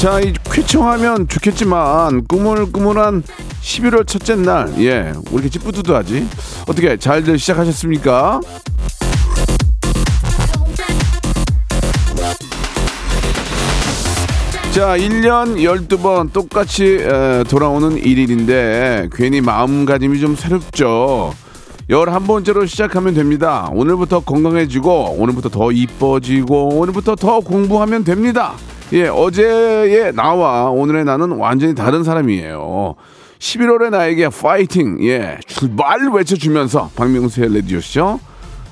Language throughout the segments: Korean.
자, 이 쾌청하면 좋겠지만 꾸물꾸물한 11월 첫째 날, 예, 왜 이렇게 찌뿌두두하지? 어떻게 잘들 시작하셨습니까? 자, 1년 12번 똑같이 에, 돌아오는 일일인데 괜히 마음가짐이 좀 새롭죠. 11번째로 시작하면 됩니다. 오늘부터 건강해지고 오늘부터 더 이뻐지고 오늘부터 더 공부하면 됩니다. 예, 어제의 나와 오늘의 나는 완전히 다른 사람이에요. 11월의 나에게 파이팅, 예, 출발 외쳐주면서 박명수의 레디오쇼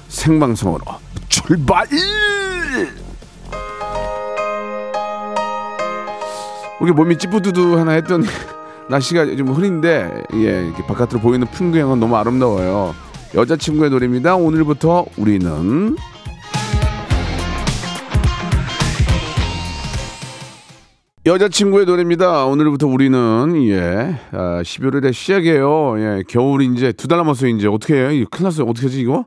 생방송으로 출발! 우리 몸이 찌뿌두두 하나 했더니 날씨가 좀 흐린데 예 바깥으로 보이는 풍경은 너무 아름다워요. 여자친구의 노래입니다. 오늘부터 우리는 여자친구의 노래입니다. 오늘부터 우리는 예 아, 11월의 시작이에요. 예 겨울이 이제 두 달 남았어요. 이제 어떻게 해요? 이거 큰일 났어요. 어떻게 하지 이거?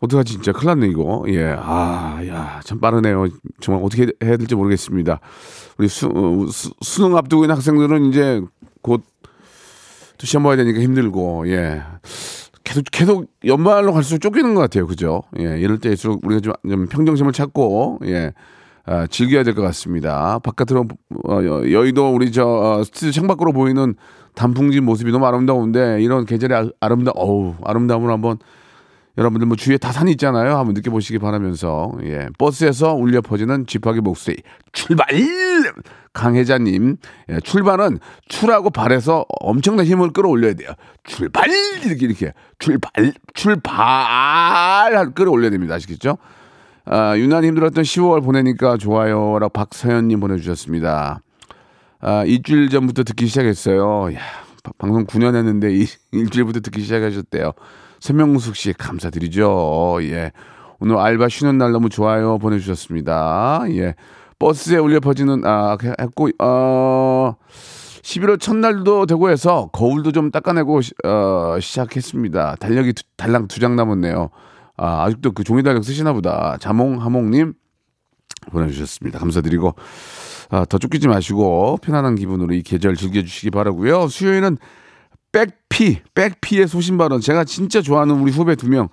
어떡하지 진짜 큰일 났네 이거 예 아 야 참 빠르네요 정말 어떻게 해야 될지 모르겠습니다 우리 수, 어, 수, 수능 앞두고 있는 학생들은 이제 곧 또 시험 봐야 되니까 힘들고 예 계속 계속 연말로 갈수록 쫓기는 것 같아요 그죠 예 이럴 때일수록 우리가 좀, 좀 평정심을 찾고 예 아, 즐겨야 될 것 같습니다 바깥으로 어, 여- 여의도 우리 저 어, 스튜디오 창밖으로 보이는 단풍진 모습이 너무 아름다운데 이런 계절의 아- 아름다 어우 아름다움을 한번 여러분들 뭐 주위에 다 산이 있잖아요. 한번 느껴보시기 바라면서 예 버스에서 울려 퍼지는 쥐파기 목소리 출발 강혜자님 예, 출발은 출하고 발에서 엄청난 힘을 끌어올려야 돼요. 출발 이렇게 이렇게 출발 출발 끌어올려야 됩니다. 아시겠죠? 아, 유난히 힘들었던 10월 보내니까 좋아요라고 박서연님 보내주셨습니다. 아, 일주일 전부터 듣기 시작했어요. 야, 바- 방송 9년 했는데 이, 일주일부터 듣기 시작하셨대요. 서명숙 씨 감사드리죠. 예. 오늘 알바 쉬는 날 너무 좋아요 보내주셨습니다. 예. 버스에 울려 퍼지는 아 했고 어 11월 첫날도 되고 해서 거울도 좀 닦아내고 시, 어, 시작했습니다. 달력이 두- 달랑 두 장 남았네요. 아, 아직도 그 종이 달력 쓰시나 보다. 자몽하몽님 보내주셨습니다. 감사드리고 아, 더 쫓기지 마시고 편안한 기분으로 이 계절 즐겨주시기 바라고요. 수요일은 백피, 백피의 소신발언. 제가 진짜 좋아하는 우리 후배 두 명.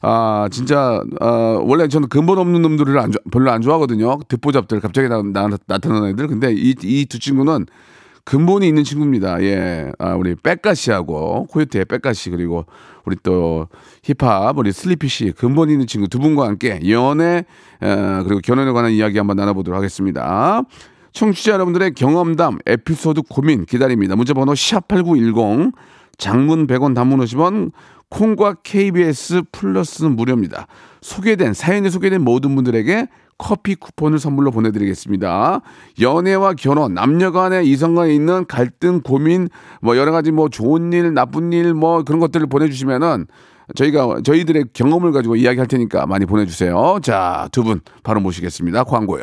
아, 진짜, 아, 원래 저는 근본 없는 놈들을 안 별로 안 좋아하거든요. 듣보잡들, 갑자기 나, 나, 나타나는 애들. 근데 이, 이 두 친구는 근본이 있는 친구입니다. 예. 아, 우리 백가 씨하고, 코요태의 백가 씨, 그리고 우리 또 힙합, 우리 슬리피 씨, 근본이 있는 친구 두 분과 함께 연애, 어, 그리고 결혼에 관한 이야기 한번 나눠보도록 하겠습니다. 청취자 여러분들의 경험담, 에피소드 고민 기다립니다. 문자 번호 샵8910, 장문 100원, 단문 50원, 콩과 KBS 플러스는 무료입니다. 소개된, 사연에 소개된 모든 분들에게 커피 쿠폰을 선물로 보내드리겠습니다. 연애와 결혼, 남녀 간에 이성 간에 있는 갈등, 고민, 뭐 여러 가지 뭐 좋은 일, 나쁜 일, 뭐 그런 것들을 보내주시면은 저희가 저희들의 경험을 가지고 이야기할 테니까 많이 보내주세요. 자, 두 분 바로 모시겠습니다. 광고요.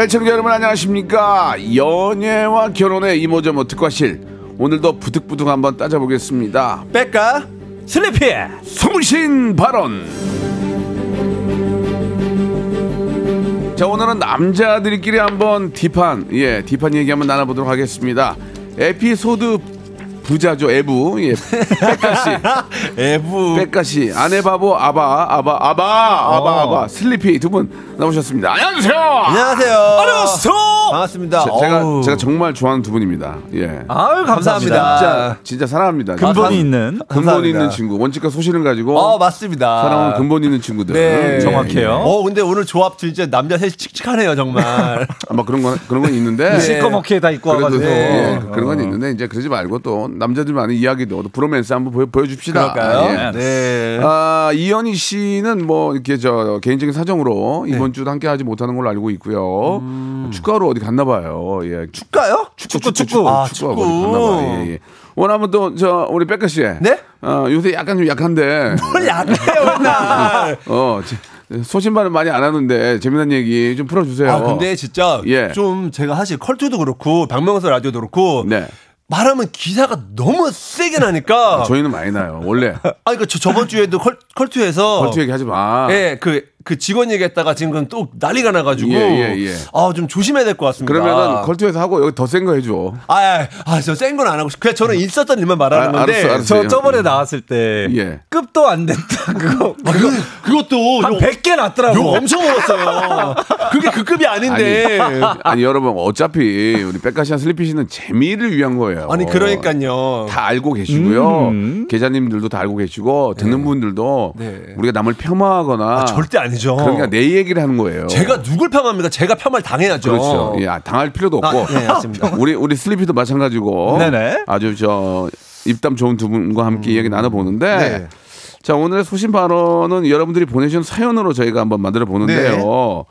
애청자 여러분 안녕하십니까? 연애와 결혼의 이모저모 특과실. 오늘도 부득부득 한번 따져보겠습니다. 백가 슬리피 성신 발언. 자 오늘은 남자들끼리 한번 딥한 예 딥한 얘기 한번 나눠보도록 하겠습니다. 에피소드 부자죠 애부 예 백가씨 애부. 백가씨 아내 바보 아바 아바 아바 아바 아바 슬리피 두 분 나오셨습니다 안녕하세요 안녕하세요. 안녕하세요. 반갑습니다. 제- 제가 어우. 제가 정말 좋아하는 두 분입니다 예 아유 감사합니다. 진짜 진짜 사랑합니다 근본이 아, 있는 근본 감사합니다. 있는 친구 원칙과 소신을 가지고 어 맞습니다. 사랑하는 근본 있는 친구들 네. 예, 정확해요. 어 근데 오늘 조합 진짜 남자 셋이 칙칙하네요 정말. 아마 그런 건 그런 건 있는데 네. 시꺼멓게 다 입고 그래도 와가지고 예, 그- 그런 건 어. 있는데 이제 그러지 말고 또 남자들만의 이야기도 또 브로맨스 한번 보여, 보여줍시다. 그럴까요? 아, 예. 네. 아, 이현희 씨는 뭐 이렇게 저 개인적인 사정으로 이번 주도 함께 하지 못하는 걸로 알고 있고요. 축가로 어디 갔나 봐요. 예. 축가요? 축구 축구. 아, 축구가 축구. 어디 갔나 봐요. 예, 예. 원하면 또 저 우리 빽가 씨. 네? 어, 요새 약간 좀 약한데. 뭘 약해요 맨날. 어, 지- 소신발언 많이 안 하는데 재미난 얘기 좀 풀어주세요. 아 근데 진짜 예. 좀 제가 사실 컬투도 그렇고 박명수 라디오도 그렇고 네. 말하면 기사가 너무 세게 나니까. 저희는 많이 나요. 원래 아 그러니까 저 저번 주에도 컬, 컬투에서 컬투 얘기 하지 마. 예, 그, 그 직원 얘기했다가 지금 또 난리가 나가지고. 예, 예, 예. 아, 좀 조심해야 될 것 같습니다. 그러면은 컬투에서 하고 여기 더 센 거 해줘. 아, 아, 아, 더 센 건 안 하고 싶 그냥 저는 있었던 일만 말하는 아, 건데. 알았어, 알았어. 저 예. 저번에 나왔을 때 예. 급도 안 됐다 그거 아, 그, 그것도 한 욕, 100개 욕 났더라고. 엄청 먹었어요. 그게 그 급이 아닌데. 아니, 아니 여러분 어차피 우리 백가시안 슬리피시는 재미를 위한 거예요. 그러니까요. 다 알고 계시고요. 음. 계좌님들도 다 알고 계시고 듣는 분들도 네. 우리가 남을 폄하하거나 아, 절대 아니 죠. 그러니까 내 얘기를 하는 거예요. 제가 누굴 폄합합니까? 제가 폄하를 당해야죠. 그렇죠. 예, 아, 당할 필요도 아, 없고. 네, 맞습니다. 우리 우리 슬리피도 마찬가지고 네네. 아주 저 입담 좋은 두 분과 함께 이야기 나눠 보는데 네. 자 오늘의 소신 발언은 여러분들이 보내주신 사연으로 저희가 한번 만들어 보는데요. 네.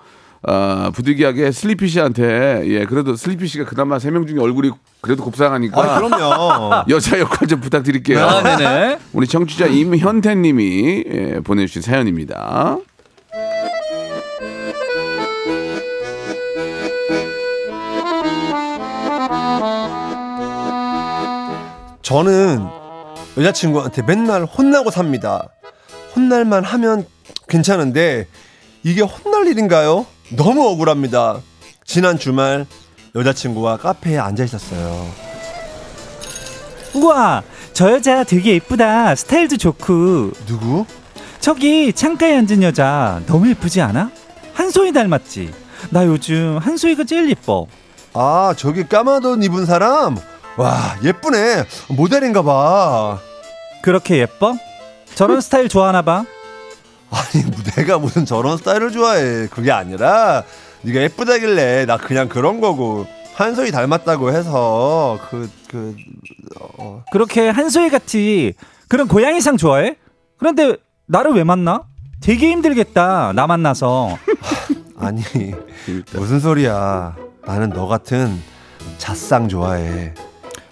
아, 부득이하게 슬리피 씨한테 예 그래도 슬리피 씨가 그나마 세 명 중에 얼굴이 그래도 곱상하니까 아, 그럼요. 여자 역할 좀 부탁드릴게요. 아, 네네. 우리 청취자 임현태님이 예, 보내주신 사연입니다. 저는 여자친구한테 맨날 혼나고 삽니다. 혼날만 하면 괜찮은데 이게 혼날 일인가요? 너무 억울합니다. 지난 주말 여자친구와 카페에 앉아 있었어요. 우와, 저 여자 되게 예쁘다. 스타일도 좋고. 누구? 저기 창가에 앉은 여자 너무 예쁘지 않아? 한소희 닮았지? 나 요즘 한소희가 제일 예뻐. 아, 저기 옷 입은 사람? 와, 예쁘네. 모델인가 봐. 그렇게 예뻐? 저런 스타일 좋아하나 봐. 아니, 내가 무슨 저런 스타일을 좋아해. 그게 아니라 네가 예쁘다길래 나 그냥 그런 거고. 한소희 닮았다고 해서 그그 어. 그렇게 한소희 같이 그런 고양이상 좋아해? 그런데 나를 왜 만나? 되게 힘들겠다. 나 만나서. 아니 무슨 소리야 나는 너 같은 잣상 좋아해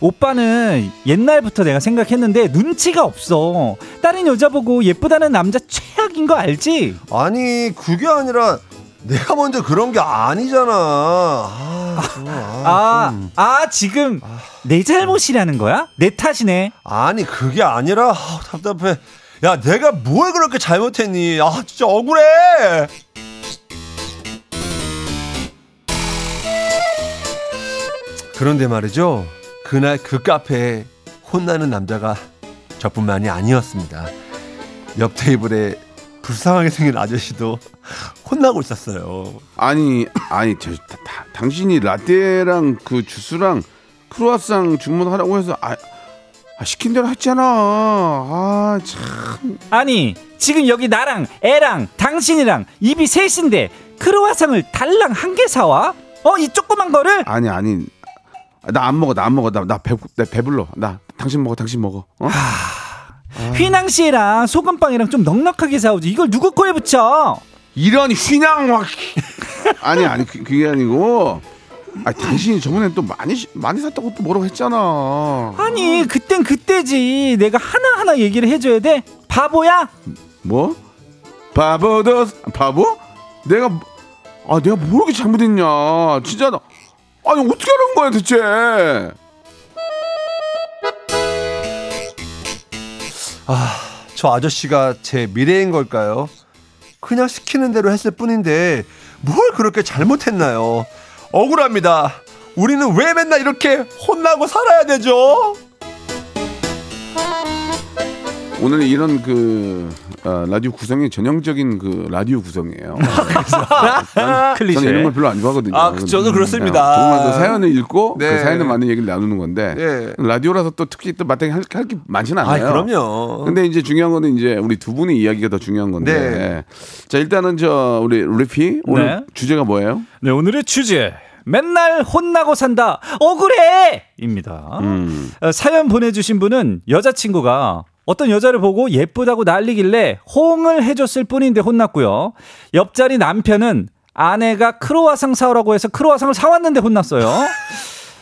오빠는 옛날부터 내가 생각했는데 눈치가 없어. 다른 여자 보고 예쁘다는 남자 최악인 거 알지? 아니 그게 아니라 내가 먼저 그런 게 아니잖아 아, 좀, 아, 아, 좀. 아, 지금 내 잘못이라는 거야? 내 탓이네. 아니 그게 아니라 아, 답답해 야 내가 뭘 그렇게 잘못했니 아 진짜 억울해 그런데 말이죠 그날 그 카페에 혼나는 남자가 저뿐만이 아니었습니다 옆 테이블에 불쌍하게 생긴 아저씨도 혼나고 있었어요 아니 아니 저, 다, 다- 당신이 라떼랑 그 주스랑 크루아상 주문하라고 해서 아, 아, 시킨 대로 했잖아. 아 참. 아니, 지금 여기 나랑 애랑 당신이랑 입이 셋인데 크로와상을 달랑 한 개 사와? 어, 이 조그만 거를? 아니 아니 나 안 먹어 나 안 먹어 나 나 배, 나 배불러 나 당신 먹어 당신 먹어 어? 휘낭시에랑 소금빵이랑 좀 넉넉하게 사오지. 이걸 누구 코에 붙여? 이런 휘낭 막 아니 아니 그, 그게 아니고 아 당신이 저번에 또 많이 시- 많이 샀다고 또 뭐라고 했잖아 아니, 그땐 그때지. 내가 하나하나 얘기를 해줘야 돼. 바보야? 뭐 바보도 바보 내가 아 내가 뭐 이렇게 잘못했냐 진짜 나 아니 어떻게 하는 거야 대체 저 아저씨가 제 미래인 걸까요? 그냥 시키는 대로 했을 뿐인데 뭘 그렇게 잘못했나요? 억울합니다. 우리는 왜 맨날 이렇게 혼나고 살아야 되죠? 오늘 이런 그 어, 라디오 구성이 전형적인 그 라디오 구성이에요. 난- 클리셰. 저는 이런 걸 별로 안 좋아하거든요. 아, 저도 그렇습니다. 정말 그 사연을 읽고 네. 그 사연에 맞는 얘기를 나누는 건데 예. 라디오라서 또 특히 또 마땅히 할게 많지는 아, 않아요. 그럼요. 근데 이제 중요한 거는 이제 우리 두 분의 이야기가 더 중요한 건데. 네. 자 일단은 저 우리 리피 오늘 네. 주제가 뭐예요? 네, 오늘의 주제. 맨날 혼나고 산다. 억울해! 입니다. 음. 어, 사연 보내주신 분은 여자친구가 어떤 여자를 보고 예쁘다고 난리길래 호응을 해줬을 뿐인데 혼났고요. 옆자리 남편은 아내가 크로와상 사오라고 해서 크로와상을 사왔는데 혼났어요.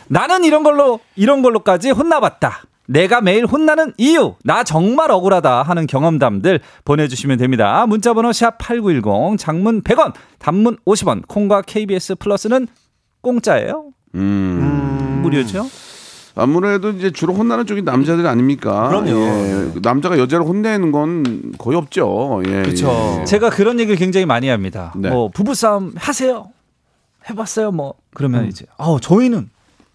나는 이런 걸로, 이런 걸로까지 혼나봤다. 내가 매일 혼나는 이유, 나 정말 억울하다 하는 경험담들 보내주시면 됩니다. 문자번호 샵8910, 장문 100원, 단문 50원, 콩과 KBS 플러스는 공짜예요. 음. 무료죠? 아무래도 이제 주로 혼나는 쪽이 남자들 아닙니까? 그럼요. 예. 남자가 여자를 혼내는 건 거의 없죠. 예. 그쵸. 예. 제가 그런 얘기를 굉장히 많이 합니다. 네. 뭐 부부싸움 하세요. 해봤어요. 뭐 그러면 이제 아우 저희는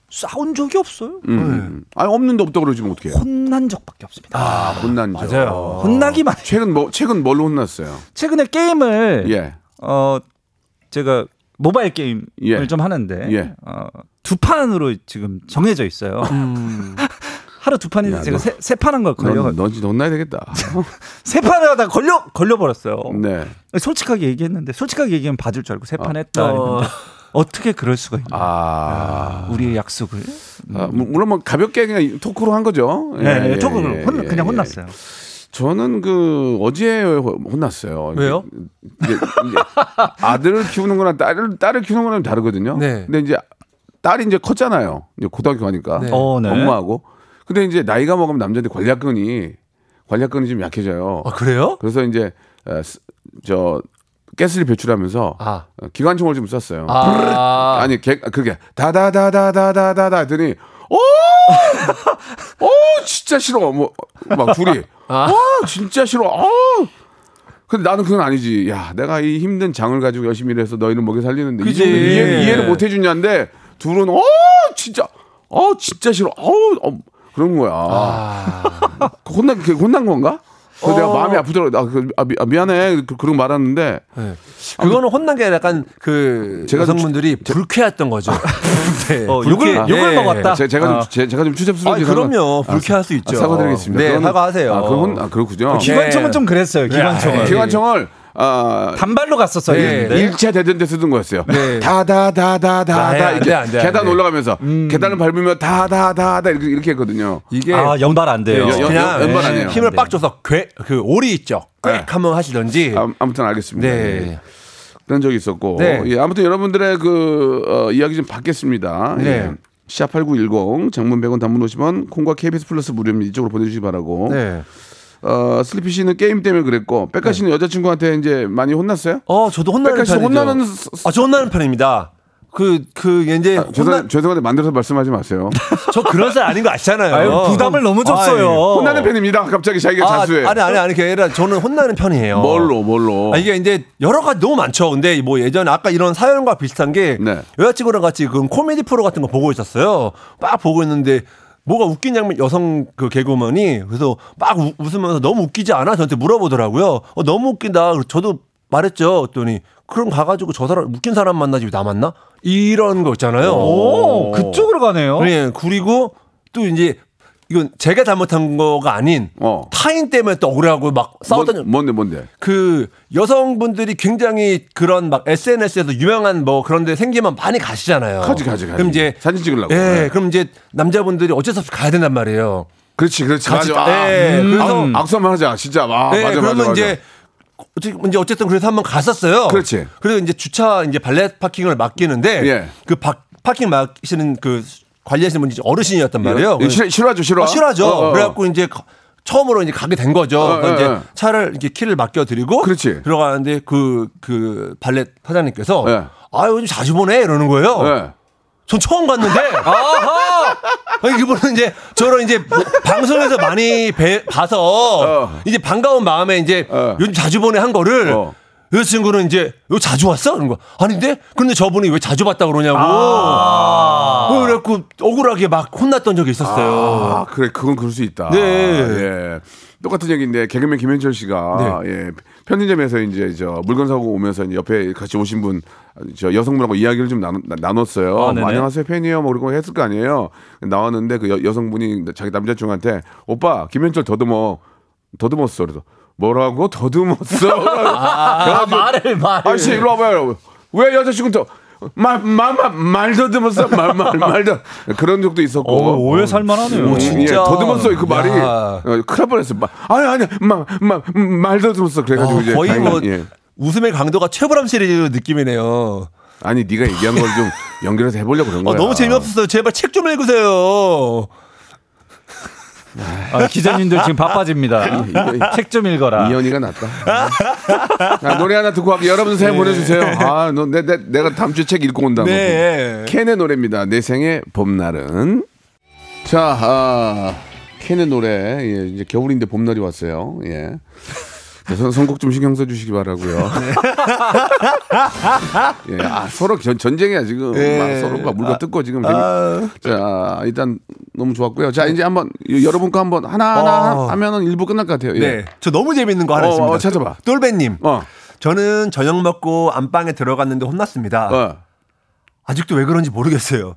싸운 적이 없어요. 음. 아니 없는데 없다 그러지면 어떻게? 혼난 적밖에 없습니다. 아, 혼난 적. 맞아요. 혼나기만. 해요. 최근 뭐 최근 뭘로 혼났어요? 최근에 게임을 예. 어 제가 모바일 게임을 예. 좀 하는데 예. 어, 두 판으로 지금 정해져 있어요. 하루 두 판인데 야, 제가 너- 세, 세 판한 걸 걸려 넌, 넌 진짜 혼나야 되겠다. 세 판을 하다 걸려 걸려 버렸어요. 네. 솔직하게 얘기했는데 솔직하게 얘기하면 봐줄 줄 알고 세 판 했다. 어. 어떻게 그럴 수가 있나? 아. 우리의 약속을. 아, 뭐, 물론 뭐 가볍게 그냥 토크로 한 거죠. 네, 예, 조금 예, 혼, 예, 그냥 예. 혼났어요. 저는 그 어제 혼났어요. 왜요? 이제, 이제 아들을 키우는 거랑 딸을 딸을 키우는 거랑 다르거든요. 네. 근데 이제 딸이 이제 컸잖아요. 이제 고등학교 가니까 네. 어, 네. 엄마하고. 근데 이제 나이가 먹으면 남자들이 관략근이 관략근이 좀 약해져요. 아, 그래요? 그래서 이제 어, 스- 저 가스를 배출하면서 아. 어, 기관총을 좀 쐈어요. 아. 아니 개, 그게 다다다다다다다다 했더니 어, 어 진짜 싫어 뭐 막 둘이 어 진짜 싫어 어 근데 나는 그건 아니지 야 내가 이 힘든 장을 가지고 열심히 일해서 너희를 먹여 살리는데 이 그지. 정도 이해, 이해를 못 해주냐인데 둘은 어 진짜 어 진짜 싫어 어, 어 그런 거야 그 혼난 그 혼난 건가? 그 내가 마음이 아프더라고. 아, 그, 아, 미, 아, 미안해. 그, 그런 말하는데 네. 그거는 혼난 게 약간 그 제가 좀 여성분들이 불쾌했던 거죠. 네. 어, 욕을 욕을 예. 먹었다. 제, 제가 좀 어. 제, 제가 좀 아, 추잡스러운 그럼요. 불쾌할 수 있죠. 사과드리겠습니다. 네, 그거는- 사과하세요. 아, 그건 아, 그렇군요. 기관총은 네. 좀 그랬어요. 기관총은. 네. 기관총을 아 단발로 갔었어요. 네. 근데. 1차 대전 때 쓰던 거였어요. 네. 다다다다다다 네, 안 이렇게 돼, 안 돼, 안 계단. 올라가면서 계단을 밟으면 다다다다 이렇게 이렇게 했거든요. 이게 아 연발 안 돼요. 예, 여- 여- 그냥 연발 아니에요. 힘을 네. 빡 줘서 괴, 그 오리 있죠. 꽥 네. 한번 하시던지. 아, 아무튼 알겠습니다. 예. 네. 그런 적이 있었고 네. 예, 아무튼 여러분들의 그 어, 이야기 좀 받겠습니다. 네. 예. 샵8910 장문 100원 단문 50원 콩과 KBS 플러스 무료입니다. 이쪽으로 보내주시기 바라고. 네. 어, 슬리피 씨는 게임 때문에 그랬고 빽가 씨는 여자친구한테 이제 많이 혼났어요? 어, 저도 혼나는 빽가 씨 편이죠. 혼나는 스- 아, 저 혼나는 편입니다. 그, 그, 이제. 아, 죄송, 죄송한데 만들어서 말씀하지 마세요. 저 그런 사람 아닌 거 아시잖아요. 아유, 부담을 너무 줬어요. 혼나는 편입니다. 갑자기 자기가 아, 자수해. 아니, 아니, 아니, 그게 아니라 저는 혼나는 편이에요. 뭘로 뭘로? 아, 이게 이제 여러 가지 너무 많죠. 근데 뭐 예전에 아까 이런 사연과 비슷한 게 네. 여자친구랑 같이 그 코미디 프로 같은 거 보고 있었어요. 막 보고 있는데 뭐가 웃긴 장면 여성 그 개그우먼이 그래서 막 우- 웃으면서 너무 웃기지 않아? 저한테 물어보더라고요. 어, 너무 웃긴다. 저도 말했죠. 했더니 그럼 가가지고 저 사람 웃긴 사람 만나지 왜 나 만나? 이런 거 있잖아요. 오, 그쪽으로 가네요. 네, 그리고 또 이제 이건 제가 잘못한 거가 아닌 어. 타인 때문에 또 억울하고 막 싸웠던 뭔, 뭔데 뭔데? 그 여성분들이 굉장히 그런 막 SNS에서 유명한 뭐 그런 데 생기면 많이 가시잖아요. 가지 가지 가지. 그럼 이제 사진 찍으려고. 예, 네. 그럼 이제 남자분들이 어쩔 수 없이 가야 된단 말이에요. 그렇지 그렇지. 맞아. 아, 예, 음. 그래서 악- 악수 한번 하자. 진짜. 아, 예, 맞아 그러면 맞아 맞아. 이제 이제 어쨌든 그래서 한번 갔었어요. 그렇지. 그래서 이제 주차 이제 발렛 파킹을 맡기는데 예. 그 파, 파킹 맡기시는 그 관리하시는 분이 어르신이었단 말이에요. 이거 싫어, 싫어하죠 싫어. 아, 싫어하죠. 어, 어. 그래갖고 이제 가- 처음으로 이제 가게 된 거죠. 어, 그러니까 어, 이제 어. 차를 이렇게 키를 맡겨드리고 그렇지. 들어가는데 그, 그 발렛 사장님께서 예. 아, 요즘 자주 보네 이러는 거예요. 예. 전 처음 갔는데. 아니, 그분은 이제 저런 이제 뭐 방송에서 많이 배- 봐서 어. 이제 반가운 마음에 이제 어. 요즘 자주 보내 한 거를 어. 여자친구는 이제 너 자주 왔어? 그런 거 아닌데? 근데 저분이 왜 자주 봤다 그러냐고. 어, 그래갖고 억울하게 막 혼났던 적이 있었어요. 아, 그래, 그건 그럴 수 있다. 네. 예. 똑같은 얘기인데, 개그맨 김현철 씨가, 네. 예. 편의점에서 이제 저 물건 사고 오면서 이제 옆에 같이 오신 분, 저 여성분하고 이야기를 좀 나눴, 나눴어요. 아. 뭐 안녕하세요, 팬이에요. 뭐 그런 거 했을 거 아니에요. 나왔는데 그 여, 여성분이 자기 남자친구한테, 오빠, 김현철 더듬어. 더듬었어. 그래서, 뭐라고? 더듬었어? 아, 말을 말을. 아씨, 일로 와봐요. 왜 여자친구 더, 말, 말, 말, 말 더듬었어? 말, 말, 말 더. 그런 적도 있었고. 오, 오해 살만하네요. 오, 예, 더듬었어요. 그 말이. 야. 어, 큰일 날 뻔했어. 마, 아니, 아니, 마, 마, 말 더듬었어. 그래가지고 어, 이제. 거의 다행히, 뭐 예. 웃음의 강도가 최불암 시리즈 느낌이네요. 아니, 네가 얘기한 걸 좀 연결해서 해보려고 그런 어, 거야. 너무 재미없었어요. 제발 책 좀 읽으세요. 아, 기자님들 지금 바빠집니다. 책 좀 읽어라. 이현이가 낫다. 자, 노래 하나 듣고 갈게요. 여러분 사연 보내주세요. 아, 너, 내, 내, 내가 다음 주에 책 읽고 온다. 네. 캔의 노래입니다. 내 생의 봄날은. 자, 아, 캔의 노래. 예, 이제 겨울인데 봄날이 왔어요. 예. 자, 선- 선곡 좀 신경 써주시기 바라고요. 예, 아, 서로 전, 전쟁이야 지금. 예. 막 서로 막 물고 뜯고 지금. 재미- 자, 일단 너무 좋았고요. 자, 이제 한번 여러분 거 한번 하나 하나 어. 하면은 일부 끝날 것 같아요. 예. 네. 저 너무 재밌는 거 하나 어, 있습니다. 어, 찾아봐. 똘배님. 어, 저는 저녁 먹고 안방에 들어갔는데 혼났습니다. 어. 아직도 왜 그런지 모르겠어요.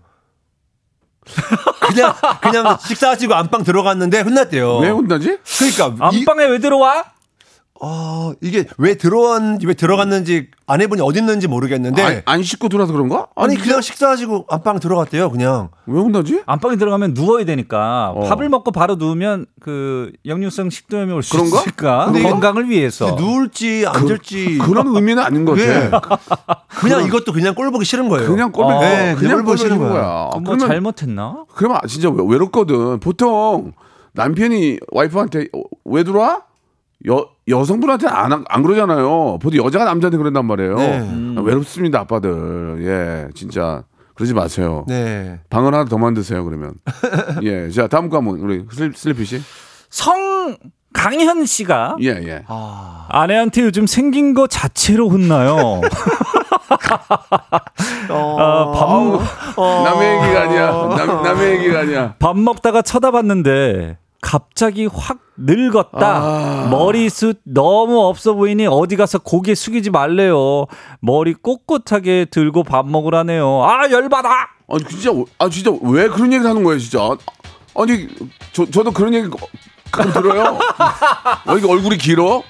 그냥 그냥 식사하시고 안방 들어갔는데 혼났대요. 왜 혼나지? 그러니까 이, 안방에 왜 들어와? 어, 이게 왜 들어왔 왜 들어갔는지 아내분이 어디 있는지 모르겠는데 안, 안 씻고 들어와서 그런가? 아니 그냥 식사하시고 안방 들어갔대요. 그냥 왜 혼나지? 안방에 들어가면 누워야 되니까 어. 밥을 먹고 바로 누우면 그 역류성 식도염이 올 수 그런가? 있으니까 근데 건강을 위해서. 누울지 앉을지 그 런 의미는 아닌 것 예. 같아. 그냥 이것도 그냥 꼴 보기 싫은 거예요. 그냥 꼴 보기 어, 그냥 그냥 꼴보기 꼴보기 싫은 싫은 거야. 뭐 그러면 잘못했나? 그러면 진짜 외- 외롭거든. 보통 남편이 와이프한테 어, 왜 들어와? 여 여성분한테 안, 안 그러잖아요. 보통 여자가 남자한테 그런단 말이에요. 네. 아, 외롭습니다, 아빠들. 예, 진짜 그러지 마세요. 네. 방을 하나 더 만드세요, 그러면. 예, 자 다음 거 한번 우리 슬, 슬리피 씨. 성 강현 씨가 예, 예. 아내한테 요즘 생긴 거 자체로 혼나요. 아, 밥, 먹- 남의 얘기가 아니야. 남, 남의 얘기가 아니야. 밥 먹다가 쳐다봤는데 갑자기 확 늙었다. 머리숱 너무 없어 보이니 어디 가서 고개 숙이지 말래요. 머리 꼿꼿하게 들고 밥 먹으라네요. 아 열받아. 아니 진짜 아 진짜 왜 그런 얘기를 하는 거예요, 진짜. 아니 저 저도 그런 얘기 가끔 들어요. 어, 이게 얼굴이 길어?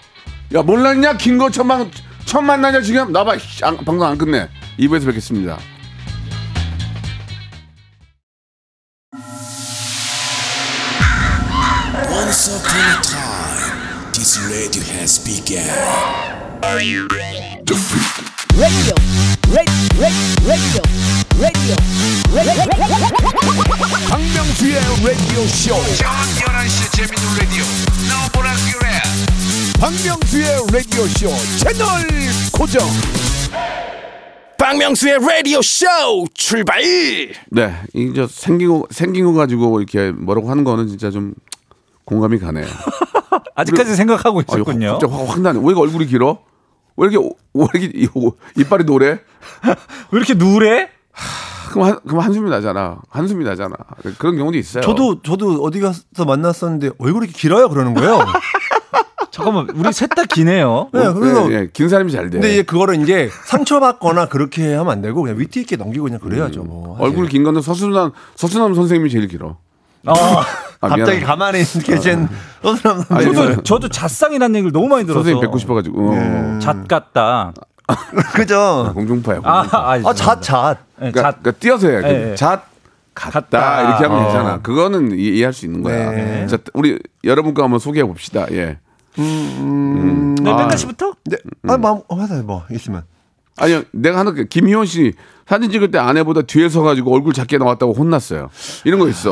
야 몰랐냐? 긴거 처음 만 처음 만나냐 지금? 나봐 안- 방송 안 끝내. 2부에서 뵙겠습니다. Once upon a time, this radio has begun. radio, radio, radio, radio, radio. 박명수의 라디오 쇼. 저녁 11시 재밌는 라디오. 너보라 그래. 박명수의 라디오 쇼 채널 고정. 박명수의 라디오 쇼 출발 네, 이저 생긴 거 생긴 거 가지고 이렇게 뭐라고 하는 거는 진짜 좀 공감이 가네요. 아직까지 생각하고 아유, 있었군요. 진짜 확, 확 나네. 왜 이렇게 얼굴이 길어? 왜 이렇게 왜 이렇게 이- 이빨이 노래? 왜 이렇게 누래? 그럼 한, 그럼 한숨이 나잖아. 한숨이 나잖아. 그런 경우도 있어요. 저도 저도 어디 가서 만났었는데 얼굴이 이렇게 길어요 그러는 거예요. 잠깐만 우리 셋 다 기네요. 네, 그래서 예, 예, 긴 사람이 잘 돼. 근데 이제 그거를 이제 상처받거나 그렇게 하면 안 되고 그냥 위트 있게 넘기고 그냥 그래야죠. 뭐. 사실. 얼굴 긴 거는 서순남 서순남 선생님이 제일 길어. 어, 아, 갑자기 미안하다. 가만히 계신 서수남 아니, 선생님. 저도- 저도 저도 잣상이라는 얘기를 너무 많이 들어서 선생님 뵙고 싶어가지고 어. 잣 같다. 그죠? 공중파야. 아, 공중파. 아, 아, 잣, 잣. 네, 그러니까, 잣. 그러니까 띄어서 해. 예, 예. 잣 같다 같다. 이렇게 하면 어. 되잖아. 그거는 이- 이해 할 수 있는 거야. 네. 자, 우리 여러분 거 한번 소개해 봅시다. 예. 음. 네, 아. 백가 씨부터? 네. 아, 뭐, 회사에 뭐, 있으면. 아니요, 내가 하는 게 김희원 씨 사진 찍을 때 아내보다 뒤에 서가지고 얼굴 작게 나왔다고 혼났어요. 이런 거 있어.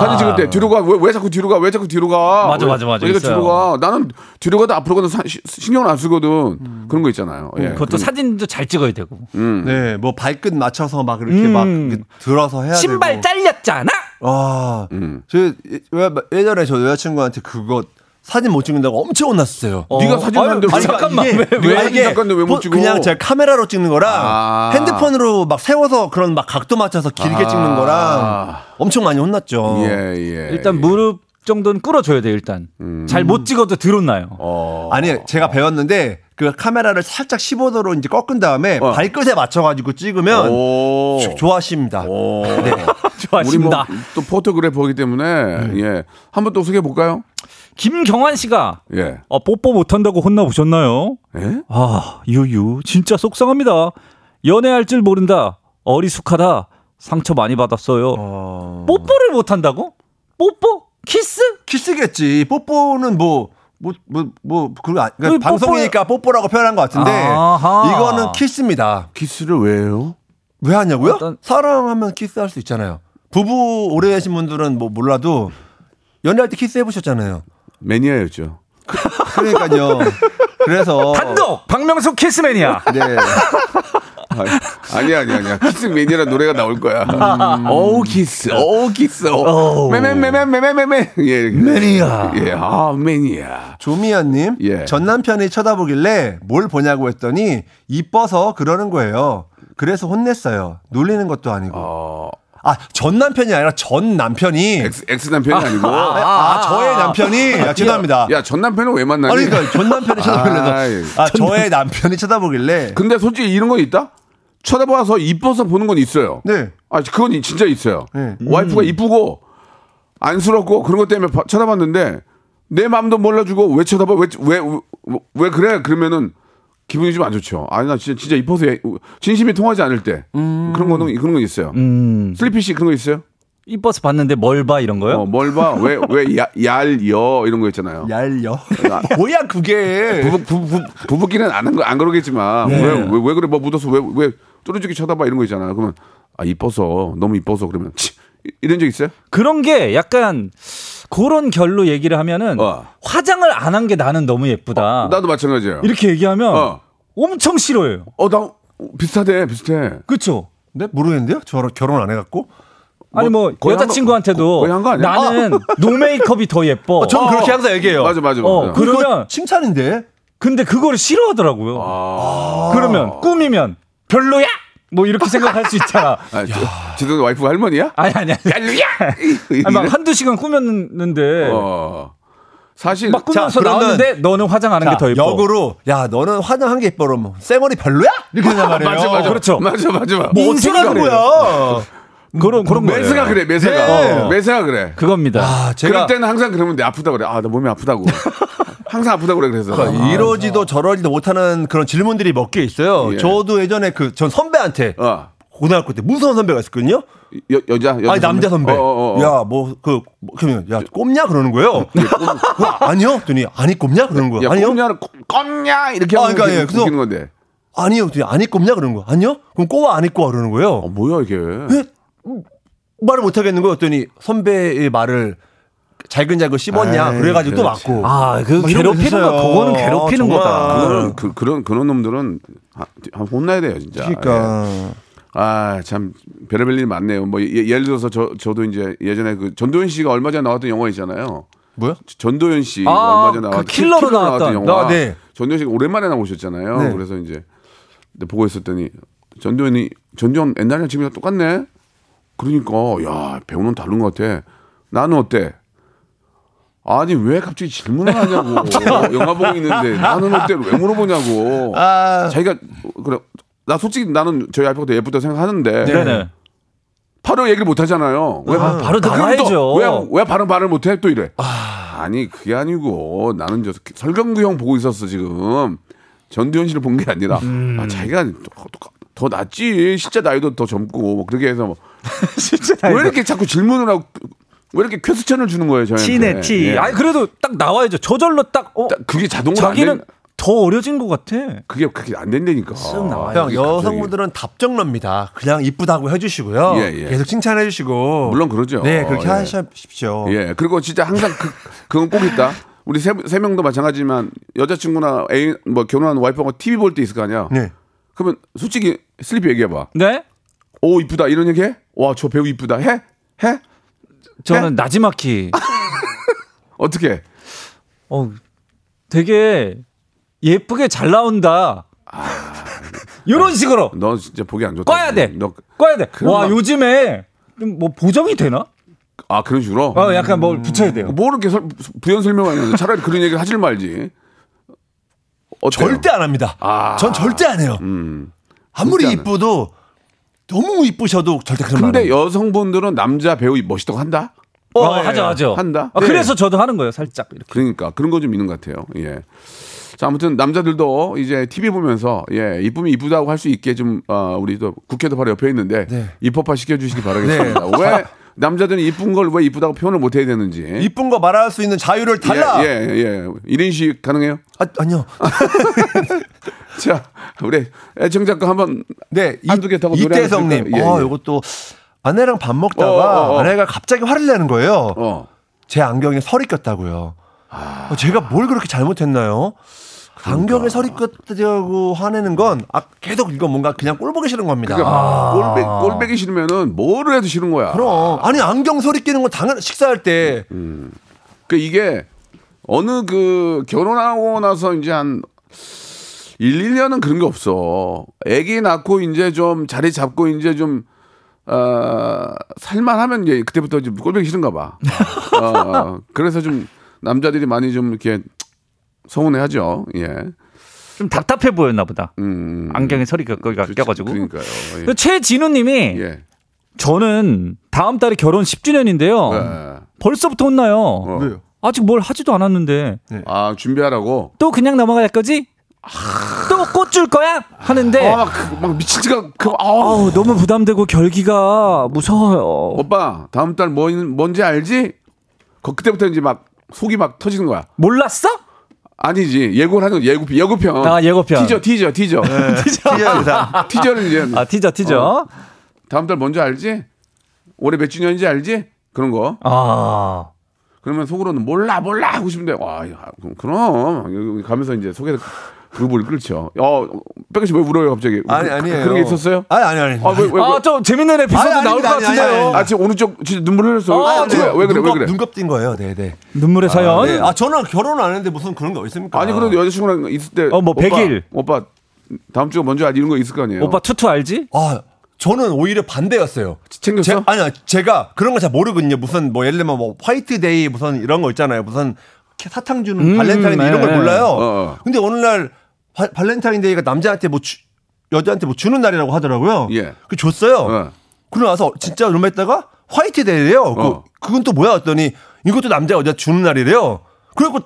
사진 찍을 때 뒤로 가. 왜, 왜 자꾸 뒤로 가? 왜 자꾸 뒤로 가? 맞아, 왜- 맞아, 맞아. 왜. 뒤로 가? 나는 뒤로 가도 앞으로 가도 사- 시- 신경을 안 쓰거든. 그런 거 있잖아요. 예. 그것도 사진도 잘 찍어야 되고. 네, 뭐, 발끝 맞춰서 막 이렇게 음. 막 이렇게 들어서 해야 신발 되고. 잘렸잖아. 와, 음. 저 예- 왜- 예전에 저 여자친구한테 그거 사진 못 찍는다고 엄청 혼났어요. 네가 사진 아니, 잠깐만, 왜, 왜? 사진 작가인데 왜못 보- 찍어? 그냥 제가 카메라로 찍는 거랑 아. 핸드폰으로 막 세워서 그런 막 각도 맞춰서 길게 찍는 거랑 엄청 많이 혼났죠. 예, 예. 일단 무릎 정도는 끌어줘야 돼요, 일단. 잘못 찍어도 드론 나요. 어. 아니 제가 배웠는데 그 카메라를 살짝 15도로 이제 꺾은 다음에 어. 발끝에 맞춰가지고 찍으면 오. 조- 좋아하십니다. 오. 네. 우리 뭐 좋아하십니다. 또 포토그래퍼이기 때문에 예. 한번 또 소개해 볼까요? 김경환 씨가 예. 어, 뽀뽀 못한다고 혼나 보셨나요? 예? 아, 유유, 진짜 속상합니다. 연애할 줄 모른다. 어리숙하다. 상처 많이 받았어요. 뽀뽀를 못한다고? 뽀뽀? 키스? 키스겠지. 뽀뽀는 뭐. 뭐, 뭐, 뭐, 그거, 아- 그러니까 그 방송이니까 뽀뽀라고 표현한 것 같은데, 아하. 이거는 키스입니다. 키스를 왜 해요? 왜 하냐고요? 어떤- 사랑하면 키스할 수 있잖아요. 부부 오래 되신 분들은 뭐 몰라도, 연애할 때 키스 해보셨잖아요. 매니아였죠. 그러니까요. 그래서. 단독! 박명수 키스매니아. 네. 아, 아니야, 아니야, 아니야. 키스 매니아라 노래가 나올 거야. 어우, 키스, 어우, 키스. 매매매매매매매매. 예. 매니아. 예, 아, 매니아. 조미연님, 예. 전 남편이 쳐다보길래 뭘 보냐고 했더니 이뻐서 그러는 거예요. 그래서 혼냈어요. 놀리는 것도 아니고. 어, 아, 전 남편이 아니라 전 남편이. 엑스, 엑스 남편이 아 니고. 아, 저의 남편이. 아, 죄송합니다. 야, 전 남편은 왜 만나니? 아니, 그러니까 전 남편이 쳐다보길래. 아이. 아, 저의 남편이 쳐다보길래. 근데 솔직히 이런 건 있다? 쳐다봐서 이뻐서 보는 건 있어요. 네. 아, 그건 진짜 있어요. 네. 와이프가 이쁘고 안쓰럽고 그런 것 때문에 봐- 쳐다봤는데 내 마음도 몰라주고 왜 쳐다봐? 왜, 왜, 왜, 왜 그래? 그러면은 기분이 좀 안 좋죠. 아니, 나 진짜, 진짜 이뻐서 해. 진심이 통하지 않을 때. 그런 거는, 그런 거 있어요. 음, 슬리피 씨 그런 거 있어요? 이뻐서 봤는데 뭘 봐, 이런 거요? 어, 뭘 봐? 왜, 왜, 야, 얄, 여, 이런 거 있잖아요. 얄려. 뭐야, 그게. 부부, 부부, 부부끼리는 안, 한 거- 안 그러겠지만, 왜, 왜, 왜 그래? 뭐 묻어서 왜, 왜 뚜루죽이 쳐다봐? 이런 거 있잖아요. 그러면, 아, 이뻐서, 너무 이뻐서 그러면, 치, 이- 이런 적 있어요? 그런 게 약간 그런 결로 얘기를 하면은 어. 화장을 안 한 게 나는 너무 예쁘다. 나도 마찬가지예요. 이렇게 얘기하면 어. 엄청 싫어해요. 어, 나 비슷하대, 비슷해. 그렇죠? 네? 모르겠는데요? 저 결혼 안 해갖고. 아니 뭐한 여자친구한테도 거의 한거 아니야? 나는 노메이크업이 더 예뻐. 저는 그렇게 항상 얘기해요. 맞아, 맞아. 어, 맞아. 그- 그러면- 칭찬인데. 근데 그거를 싫어하더라고요. 아. 그러면 꾸미면 별로야. 뭐 이렇게 생각할 수 있잖아. 아, 저, 지도 와이프가 할머니야? 아니 아니. 별로야! 아니, 막 한두 시간 꾸몄는데 어. 사실, 막 꾸면서 나오는데 너는 화장 안한게 자, 더 예뻐. 역으로, 야, 너는 화장한 게 예뻐. 그러면 쌩얼이 별로야? 이렇게 된단 말이에요. 맞아, 맞아. 그렇죠. 맞아, 맞아. 맞아. 뭐 하는 거야? 그런 그런 거예요. 매사가 그래, 매사가. 네. 어, 매사가 그래. 그겁니다. 아, 제가 그럴 때는 항상 그러면 내 아프다 그래. 아, 나 몸이 아프다고. 항상 아프다고 그래, 그래서. 그러니까 이러지도 저러지도 못하는 그런 질문들이 몇 개 있어요. 예. 저도 예전에 그 전 선배한테 어. 고등학교 때 무서운 선배가 있었거든요. 여, 여자, 여자. 아니 남자 선배. 어, 어, 어. 야뭐그 그러면 야 꼽냐 그러는 거예요. 그, 아니요. 했더니 아니 꼽냐 그러는 거예요. 야, 아니요. 꼽냐, 꼽냐, 이렇게 아, 그러니까, 예, 그래서- 웃기는 건데. 아니요. 했더니 아니 꼽냐 그러는 거. 아니요. 그럼 꼬아 안 입고 와 그러는 거예요. 어, 뭐야, 이게. 말을 못 하겠는 거예요. 했더니 선배의 말을 잘근잘근 씹었냐. 에이, 그래가지고 또 그렇지. 맞고. 아, 그막 이런 거 괴롭히는 거. 그거는 괴롭히는 정말. 거다. 그거는, 그, 그런, 그런 놈들은 한, 한 혼나야 돼요, 진짜. 예. 그러니까 아, 참, 별의별 일이 많네요. 뭐, 예, 예를 들어서 저, 저도 이제 예전에 그 전도연 씨가 얼마 전에 나왔던 영화 있잖아요. 뭐요? 전도연 씨 아, 얼마 전에 그 나왔던 킬러로 킬러로 나왔던. 영화. 아, 네. 전도연 씨가 오랜만에 나오셨잖아요. 네. 그래서 이제 보고 있었더니 전도연이 전도연 옛날이랑 지금이랑 똑같네. 그러니까 야 배우는 다른 것 같아. 나는 어때? 아니 왜 갑자기 질문을 하냐고 영화 보고 있는데 나는 어때 왜 물어보냐고 아. 자기가 그래 나 솔직히 나는 저희 아이가 예쁘다 생각하는데 네네. 바로 얘기를 못 하잖아요. 왜 아, 바로 나와야죠. 또 왜, 왜 바로 말을 못 해? 또 이래. 아, 니 그게 아니고 나는 저 설경구 형 보고 있었어 지금. 전두현 씨를 본 게 아니라 음. 아, 자기가 더, 더, 더 낫지. 실제 나이도 더 젊고 뭐 그렇게 해서 뭐. 왜 이렇게 자꾸 질문을 하고 왜 이렇게 퀘스천을 주는 거예요 저한테. 티네 티. 예. 아니 그래도 딱 나와야죠. 저절로 딱 어, 딱 그게 자동으로 안 자기는 된, 더 어려진 것 같아. 그게 그렇게 안 된다니까. 쓱 나와요. 형 그게 여성분들은 답정너입니다. 그냥 이쁘다고 해주시고요. 예, 예. 계속 칭찬해 주시고. 물론 그러죠. 네, 그렇게 예. 하십시오. 예, 그리고 진짜 항상 그, 그건 꼭 있다. 우리 세, 세 명도 마찬가지지만 여자친구나 애인 뭐 결혼한 와이프하고 TV 볼 때 있을 거 아니야. 네. 그러면 솔직히 슬리피 얘기해봐. 네? 오 이쁘다 이런 얘기 해? 와 저 배우 이쁘다 해? 해? 저는 나지막히 어떻게? 어, 되게 예쁘게 잘 나온다. 이런 식으로 너 진짜 보기 안 좋다. 꺼야 돼. 너, 꺼야 돼. 와 막- 요즘에 좀뭐 보정이 되나? 아 그런 식으로. 어, 약간 뭘 붙여야 돼요. 뭐 이렇게 설- 부연 설명하냐. 차라리 그런 얘기를 하질 말지. 어때요? 절대 안 합니다. 아. 전 절대 안 해요. 음. 아무리 이쁘도 너무 이쁘셔도 절대 그런 말. 근데 안 해요. 여성분들은 남자 배우 멋있다고 한다. 어, 어, 예, 하죠, 예. 하죠. 한다? 아, 네. 그래서 저도 하는 거예요, 살짝 이렇게. 그러니까 그런 거 좀 있는 것 같아요. 예. 자 아무튼 남자들도 이제 TV 보면서 예 이쁘면 이쁘다고 할 수 있게 좀 어, 우리도 국회도 바로 옆에 있는데 네. 입법화 시켜 주시기 바라겠습니다. 왜 남자들은 이쁜 걸 왜 이쁘다고 표현을 못 해야 되는지. 이쁜 거 말할 수 있는 자유를 달라. 예, 예, 예. 1인식 가능해요? 아, 아니요. 자, 우리 애청자 거 한번 네, 한두 개 하나 이태성님. 예, 어, 예. 이것도 아내랑 밥 먹다가 어, 어, 어. 아내가 갑자기 화를 내는 거예요. 어. 제 안경에 설이 꼈다고요. 어, 제가 뭘 그렇게 잘못했나요? 그러니까. 안경에 설이 꼈다고 화내는 건 아, 계속 이거 뭔가 그냥 꼴 보기 싫은 겁니다. 그러니까 꼴배, 꼴배기 싫으면은 뭐를 해도 싫은 거야. 그럼 아니 안경 설이 끼는 건 당연 식사할 때그 이게 어느 그 결혼하고 나서 이제 한 1, 2년은 그런 게 없어. 아기 낳고 이제 좀 자리 잡고 이제 좀 어, 살만하면 이제 그때부터 좀 꼴보기 싫은가 봐. 어, 어, 그래서 좀 남자들이 많이 좀 이렇게 서운해하죠. 예. 좀 답답해 보였나 보다. 음. 안경에 서리가 거기가 그렇지, 껴가지고. 그러니까요. 예. 그 최진우님이 예. 저는 다음 달에 결혼 10주년인데요. 예. 벌써부터 혼나요. 왜요? 아직 뭘 하지도 않았는데 아 준비하라고. 또 그냥 넘어갈 거지? 또 꽃 줄 거야? 하는데 아, 막, 그, 막 미친 지가 그, 아 아우 너무 부담되고 결기가 무서워요. 오빠 다음 달 뭐, 뭔지 알지? 그, 그때부터 이제 막 속이 막 터지는 거야. 몰랐어? 아니지 예고를 하는 거, 예고 예고편. 아, 예고편. 티저 티저 티저. 티저에서 티저는 이제 아 티저 티저. 다음 달 뭔지 알지? 올해 몇 주년인지 알지? 그런 거. 아 그러면 속으로는 몰라 몰라 하고 싶은데 와 야, 그럼, 가면서 이제 속에 그룹을 끌죠. 어 백현 씨왜 울어요 갑자기? 아니 아니에요. 그런 게 있었어요? 아니 아니 아니. 아왜 왜? 왜? 아, 좀 재밌는 에피소드 아니, 나올 것 아닙니다. 아니, 같은데요. 아니, 아 지금 오른쪽 진짜 눈물 흘렸어. 아, 왜, 왜 그래 왜 그래? 눈곱 띈 거예요. 네, 네. 눈물의 사연. 네. 아 저는 결혼 안 했는데 무슨 그런 거 있습니까? 아니 그래도 여자친구랑 있을 때 어, 뭐, 오빠, 100일. 오빠 다음 주가 뭔지 알 이런 거 있을 거 아니에요. 오빠 투투 알지? 아 저는 오히려 반대였어요. 챙겼어? 제, 아니요, 제가 그런 거잘 모르거든요. 무슨 뭐 예를 들면 뭐 화이트데이 무슨 이런 거 있잖아요. 무슨 사탕 주는 음, 발렌타인데이 이런 걸 네. 몰라요. 어, 어. 근데 어느 날 바, 발렌타인데이가 남자한테 뭐 주, 여자한테 뭐 주는 날이라고 하더라고요. 예. 그 줬어요. 어. 그러고 나서 진짜 얼마 있다가 화이트 데이래요. 어. 그, 그건 또 뭐야 했더니 이것도 남자 여자 주는 날이래요. 그리고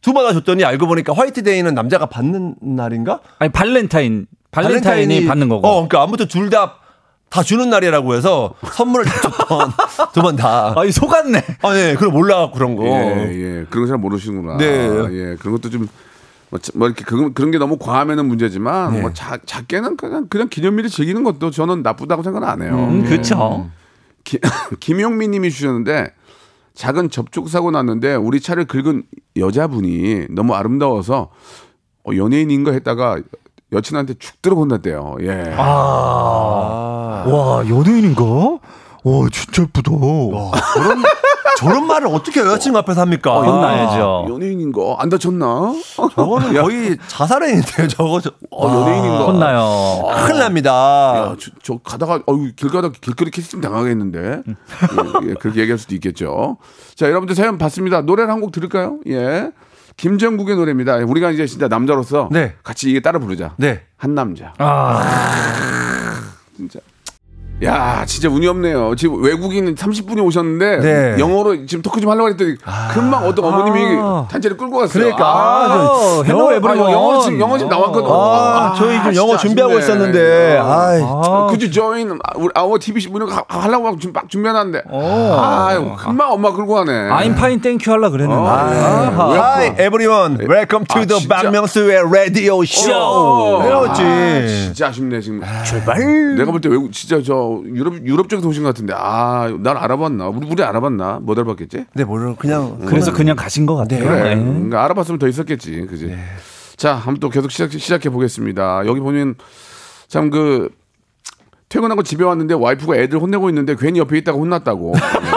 두번다 줬더니 알고 보니까 화이트 데이는 남자가 받는 날인가? 아니 발렌타인 발렌타인이 받는 거고. 어, 그러니까 아무튼 둘다 다 주는 날이라고 해서 선물을 다 줬던 두 번 다. 아이 속았네. 아, 네. 그걸 몰라 그런 거. 예, 예. 그런 거잘 모르시는구나. 네. 예. 그런 것도 좀, 뭐, 자- 뭐 이렇게 그런, 그런 게 너무 과하면은 문제지만, 네. 뭐 자, 작게는 그냥, 그냥 기념일을 즐기는 것도 저는 나쁘다고 생각 안 해요. 음, 예. 그렇죠. 기- 김용민 님이 주셨는데, 작은 접촉 사고 났는데, 우리 차를 긁은 여자분이 너무 아름다워서, 어, 연예인인가 했다가, 여친한테 죽 들어본다대요. 예. 아. 와 연예인인가? 와 진짜 예쁘다. 저런, 저런 말을 어떻게 여자친구 앞에서 합니까? 어, 혼나야죠. 연예인인가? 안 다쳤나? 저거는 거의 자살행위인데요, 저거. 저, 어, 연예인인가? 혼나요. 큰일 납니다. 야, 저, 저 가다가 어유 길 가다 길거리 캐스팅 당하겠는데 예, 예, 그렇게 얘기할 수도 있겠죠. 자 여러분들 사연 봤습니다. 노래를 한 곡 들을까요? 예, 김종국의 노래입니다. 우리가 이제 진짜 남자로서 네. 같이 이게 따라 부르자. 네. 한 남자. 아. 진짜. 야, 진짜 운이 없네요. 지금 외국인 30분이 오셨는데 네. 영어로 지금 토크 좀 하려고 했더니 금방 어떤 어머님이 아. 단체를 끌고 갔어요. 그러니까. 아, 아, hello 아, everyone. 영어 지금 영어 지금 나왔거든. 아, 저희 지금 영어 준비하고 아쉽네. 있었는데, 어. 아이. Could you join 우리 아워 TV 분이 하려고 막 지금 막 준비해놨는데 아유 금방 엄마 끌고 가네. I'm fine, thank you 하려 그랬는데. 어, 아하. Hi everyone, welcome to 아, the? 박명수의 라디오 쇼. 어. 아, 진짜 아쉽네 지금. 제발. 내가 볼 때 외국 진짜 저 유럽 유럽 오신 것 같은데 아 날 알아봤나? 우리 우리 알아봤나? 못 알아봤겠지? 네, 모르 그냥 그래서 그냥 가신 것 같아요. 그래. 네. 그러니까 알아봤으면 더 있었겠지. 그지? 자, 한번 또 계속 시작, 시작해 보겠습니다. 여기 보면 참 그 퇴근하고 집에 왔는데 와이프가 애들 혼내고 있는데 괜히 옆에 있다가 혼났다고.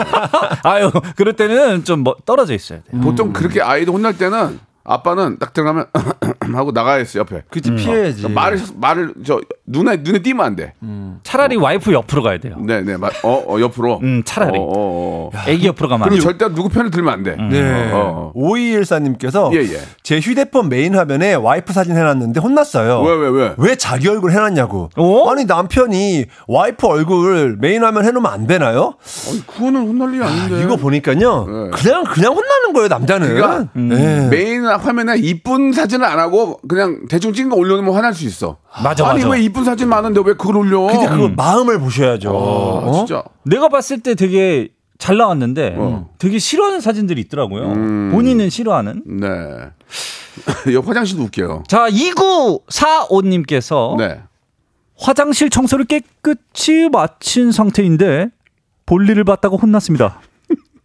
아유, 그럴 때는 좀 뭐 떨어져 있어야 돼. 보통 그렇게 아이들 혼날 때는 아빠는 딱 들어가면 하고 나가야 했어 옆에. 그치 피해야지. 그러니까 말을 말을 저 눈에 눈에 띄면 안 돼. 차라리 와이프 옆으로 가야 돼요. 네네 어, 어 옆으로. 음, 차라리. 어, 어, 어. 애기 옆으로 가면 돼. 절대 누구 편을 들면 안 돼. 네. 어, 어. 5214님께서 예, 예. 제 휴대폰 메인 화면에 와이프 사진 해놨는데 혼났어요. 왜, 왜, 왜? 왜 자기 얼굴 해놨냐고. 어? 아니 남편이 와이프 얼굴 메인 화면 해놓으면 안 되나요? 아니, 그거는 혼날 일이 아닌데. 이거 보니까요. 네. 그냥 그냥 혼나는 거예요 남자는. 그러니까 네. 메인 화면에 이쁜 사진을 안 하고 그냥 대충 찍은 거 올려놓으면 화날 수 있어. 맞아, 아니 맞아. 왜 이쁜 사진 많은데 왜 그걸 올려? 근데 그 마음을 보셔야죠. 아, 어? 진짜. 내가 봤을 때 되게 잘 나왔는데 어. 되게 싫어하는 사진들이 있더라고요. 음. 본인은 싫어하는. 네. 여기 화장실도 웃겨요. 자, 2945님께서 네. 화장실 청소를 깨끗이 마친 상태인데 볼일을 봤다고 혼났습니다.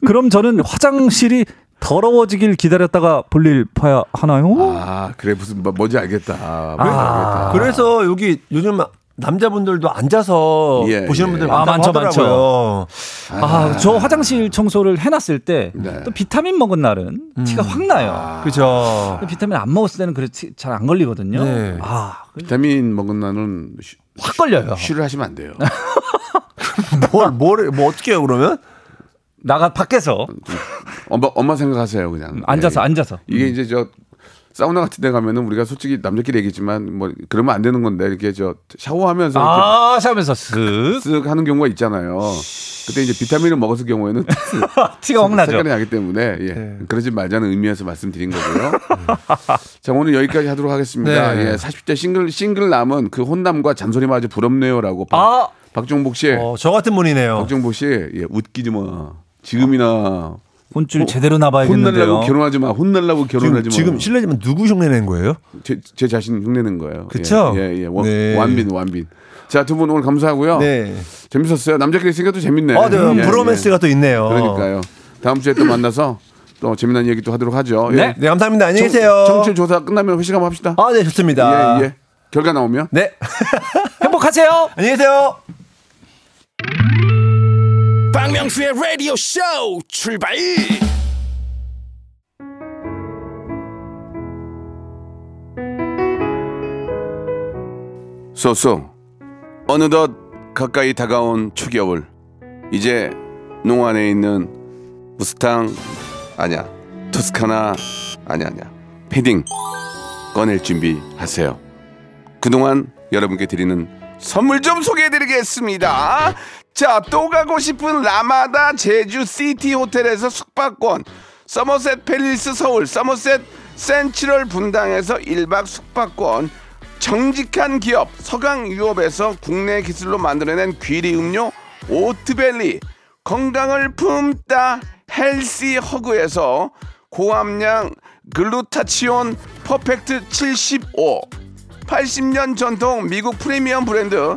그럼 저는 화장실이 더러워지길 기다렸다가 볼일 봐야 하나요? 아 그래 무슨 뭐, 뭔지 알겠다. 뭔지 아. 알겠다. 그래서 여기 요즘 남자분들도 앉아서 예, 보시는 예. 분들 아, 많다고 많죠, 하더라고요. 아, 저 화장실 청소를 해놨을 때또 네. 비타민 먹은 날은 티가 확 나요. 그죠. 근데 비타민 안 먹었을 때는 그래 잘 안 걸리거든요. 네. 아, 비타민 먹은 나는 쉬- 확 걸려요. 쉬를 하시면 안 돼요. 뭘, 뭘, 뭐 어떻게 해요, 그러면? 나가 밖에서 엄마 엄마 생각하세요 그냥. 앉아서 예. 앉아서. 이게 이제 저 사우나 같은 데 가면은 우리가 솔직히 남자끼리 얘기했지만 뭐 그러면 안 되는 건데 이렇게 저 샤워하면서 아, 샤면서 쓱 쓱 하는 경우가 있잖아요. 그때 이제 비타민을 먹었을 경우에는 티가 확 나죠. 색깔이 나기 때문에 예. 네. 그러지 말자는 의미에서 말씀드린 거고요. 자 오늘 여기까지 하도록 하겠습니다. 네. 예, 40대 싱글 싱글 남은 그 혼남과 잔소리마저 부럽네요라고 박, 아, 박종복 씨, 어, 저 같은 분이네요. 박종복 씨 예, 웃기지 마. 지금이나 혼줄 제대로 나봐야겠는데요. 혼날라고 결혼하지 마. 혼날라고 지금, 결혼하지 마. 지금 실례지만 누구 흉내낸 거예요? 제, 제 자신 흉내낸 거예요. 그쵸? 예, 예, 예. 원, 네. 완빈, 완빈. 자, 두 분 오늘 감사하고요. 네. 재밌었어요. 남자끼리 있으니까 또 재밌네. 아, 네. 예, 브로맨스가 예. 또 있네요. 그러니까요. 다음 주에 또 만나서 또 재미난 얘기 또 하도록 하죠. 네. 네, 감사합니다. 안녕히 계세요. 청취 조사 끝나면 회식 한번 합시다. 아, 네, 좋습니다. 예, 예. 결과 나오면. 네. 행복하세요. 안녕히 계세요. 박명수의 라디오 쇼 출발 쏘쏘. 어느덧 가까이 다가온 추겨울. 이제 농안에 있는 무스탕 아니야. 토스카나 아니야 아니야. 패딩 꺼낼 준비하세요. 그동안 여러분께 드리는 선물 좀 소개해드리겠습니다. 자, 또 가고 싶은 라마다 제주 시티 호텔에서 숙박권, 서머셋 팰리스 서울, 서머셋 센트럴 분당에서 1박 숙박권, 정직한 기업 서강유업에서 국내 기술로 만들어낸 귀리 음료 오트벨리, 건강을 품다 헬시 허그에서 고함량 글루타치온 퍼펙트 75 80년 전통 미국 프리미엄 브랜드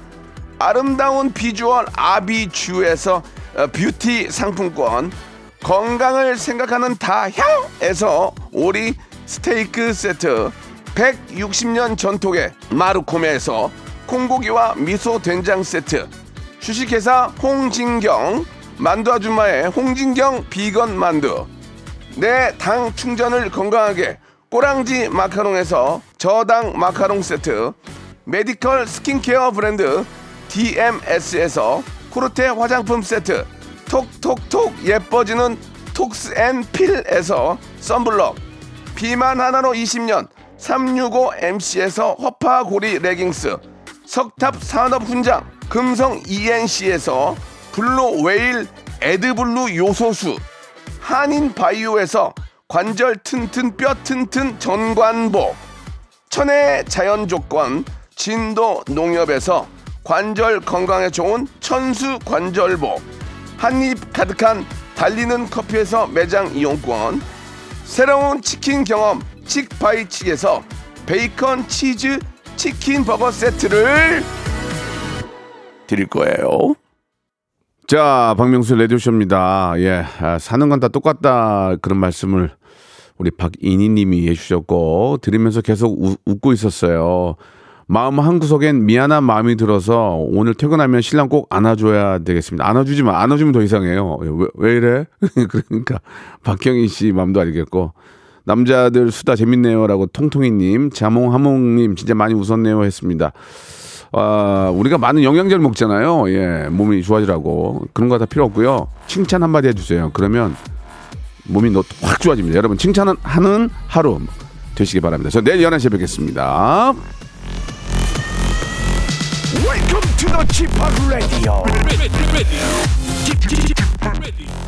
아름다운 비주얼 아비주에서 어, 뷰티 상품권 건강을 생각하는 다향에서 오리 스테이크 세트 160년 전통의 마루코메에서 콩고기와 미소 된장 세트 주식회사 홍진경 만두 아줌마의 홍진경 비건 만두. 내 당 충전을 건강하게 꼬랑지 마카롱에서 저당 마카롱 세트 메디컬 스킨케어 브랜드 DMS에서 코르테 화장품 세트 톡톡톡 예뻐지는 톡스앤필에서 썬블럭 비만 하나로 20년 365MC에서 허파고리 레깅스 석탑 산업 훈장 금성 ENC에서 블루 웨일 애드블루 요소수 한인 바이오에서 관절 튼튼 뼈 튼튼 전관보 천혜 자연 조건 진도 농협에서 관절 건강에 좋은 천수 관절보, 한입 가득한 달리는 커피에서 매장 이용권, 새로운 치킨 경험 칙바이칙에서 베이컨 치즈 치킨 버거 세트를 드릴 거예요. 자, 박명수 레디오쇼입니다. 예, 아, 사는 건 다 똑같다 그런 말씀을 우리 박인희님이 해주셨고 들으면서 계속 우- 웃고 있었어요. 마음 한 구석엔 미안한 마음이 들어서 오늘 퇴근하면 신랑 꼭 안아줘야 되겠습니다. 안아주지 마. 안아주면 더 이상해요. 왜, 왜 이래? 그러니까 박경희 씨 마음도 알겠고 남자들 수다 재밌네요라고 통통이님, 자몽하몽님 진짜 많이 웃었네요 했습니다. 아, 우리가 많은 영양제를 먹잖아요. 예, 몸이 좋아지라고 그런 거 다 필요 없고요. 칭찬 한마디 해주세요. 그러면 몸이 너- 확 좋아집니다. 여러분 칭찬은 하는 하루 되시기 바랍니다. 저 내일 11시에 뵙겠습니다. Welcome to the Chipak Radio. Radio.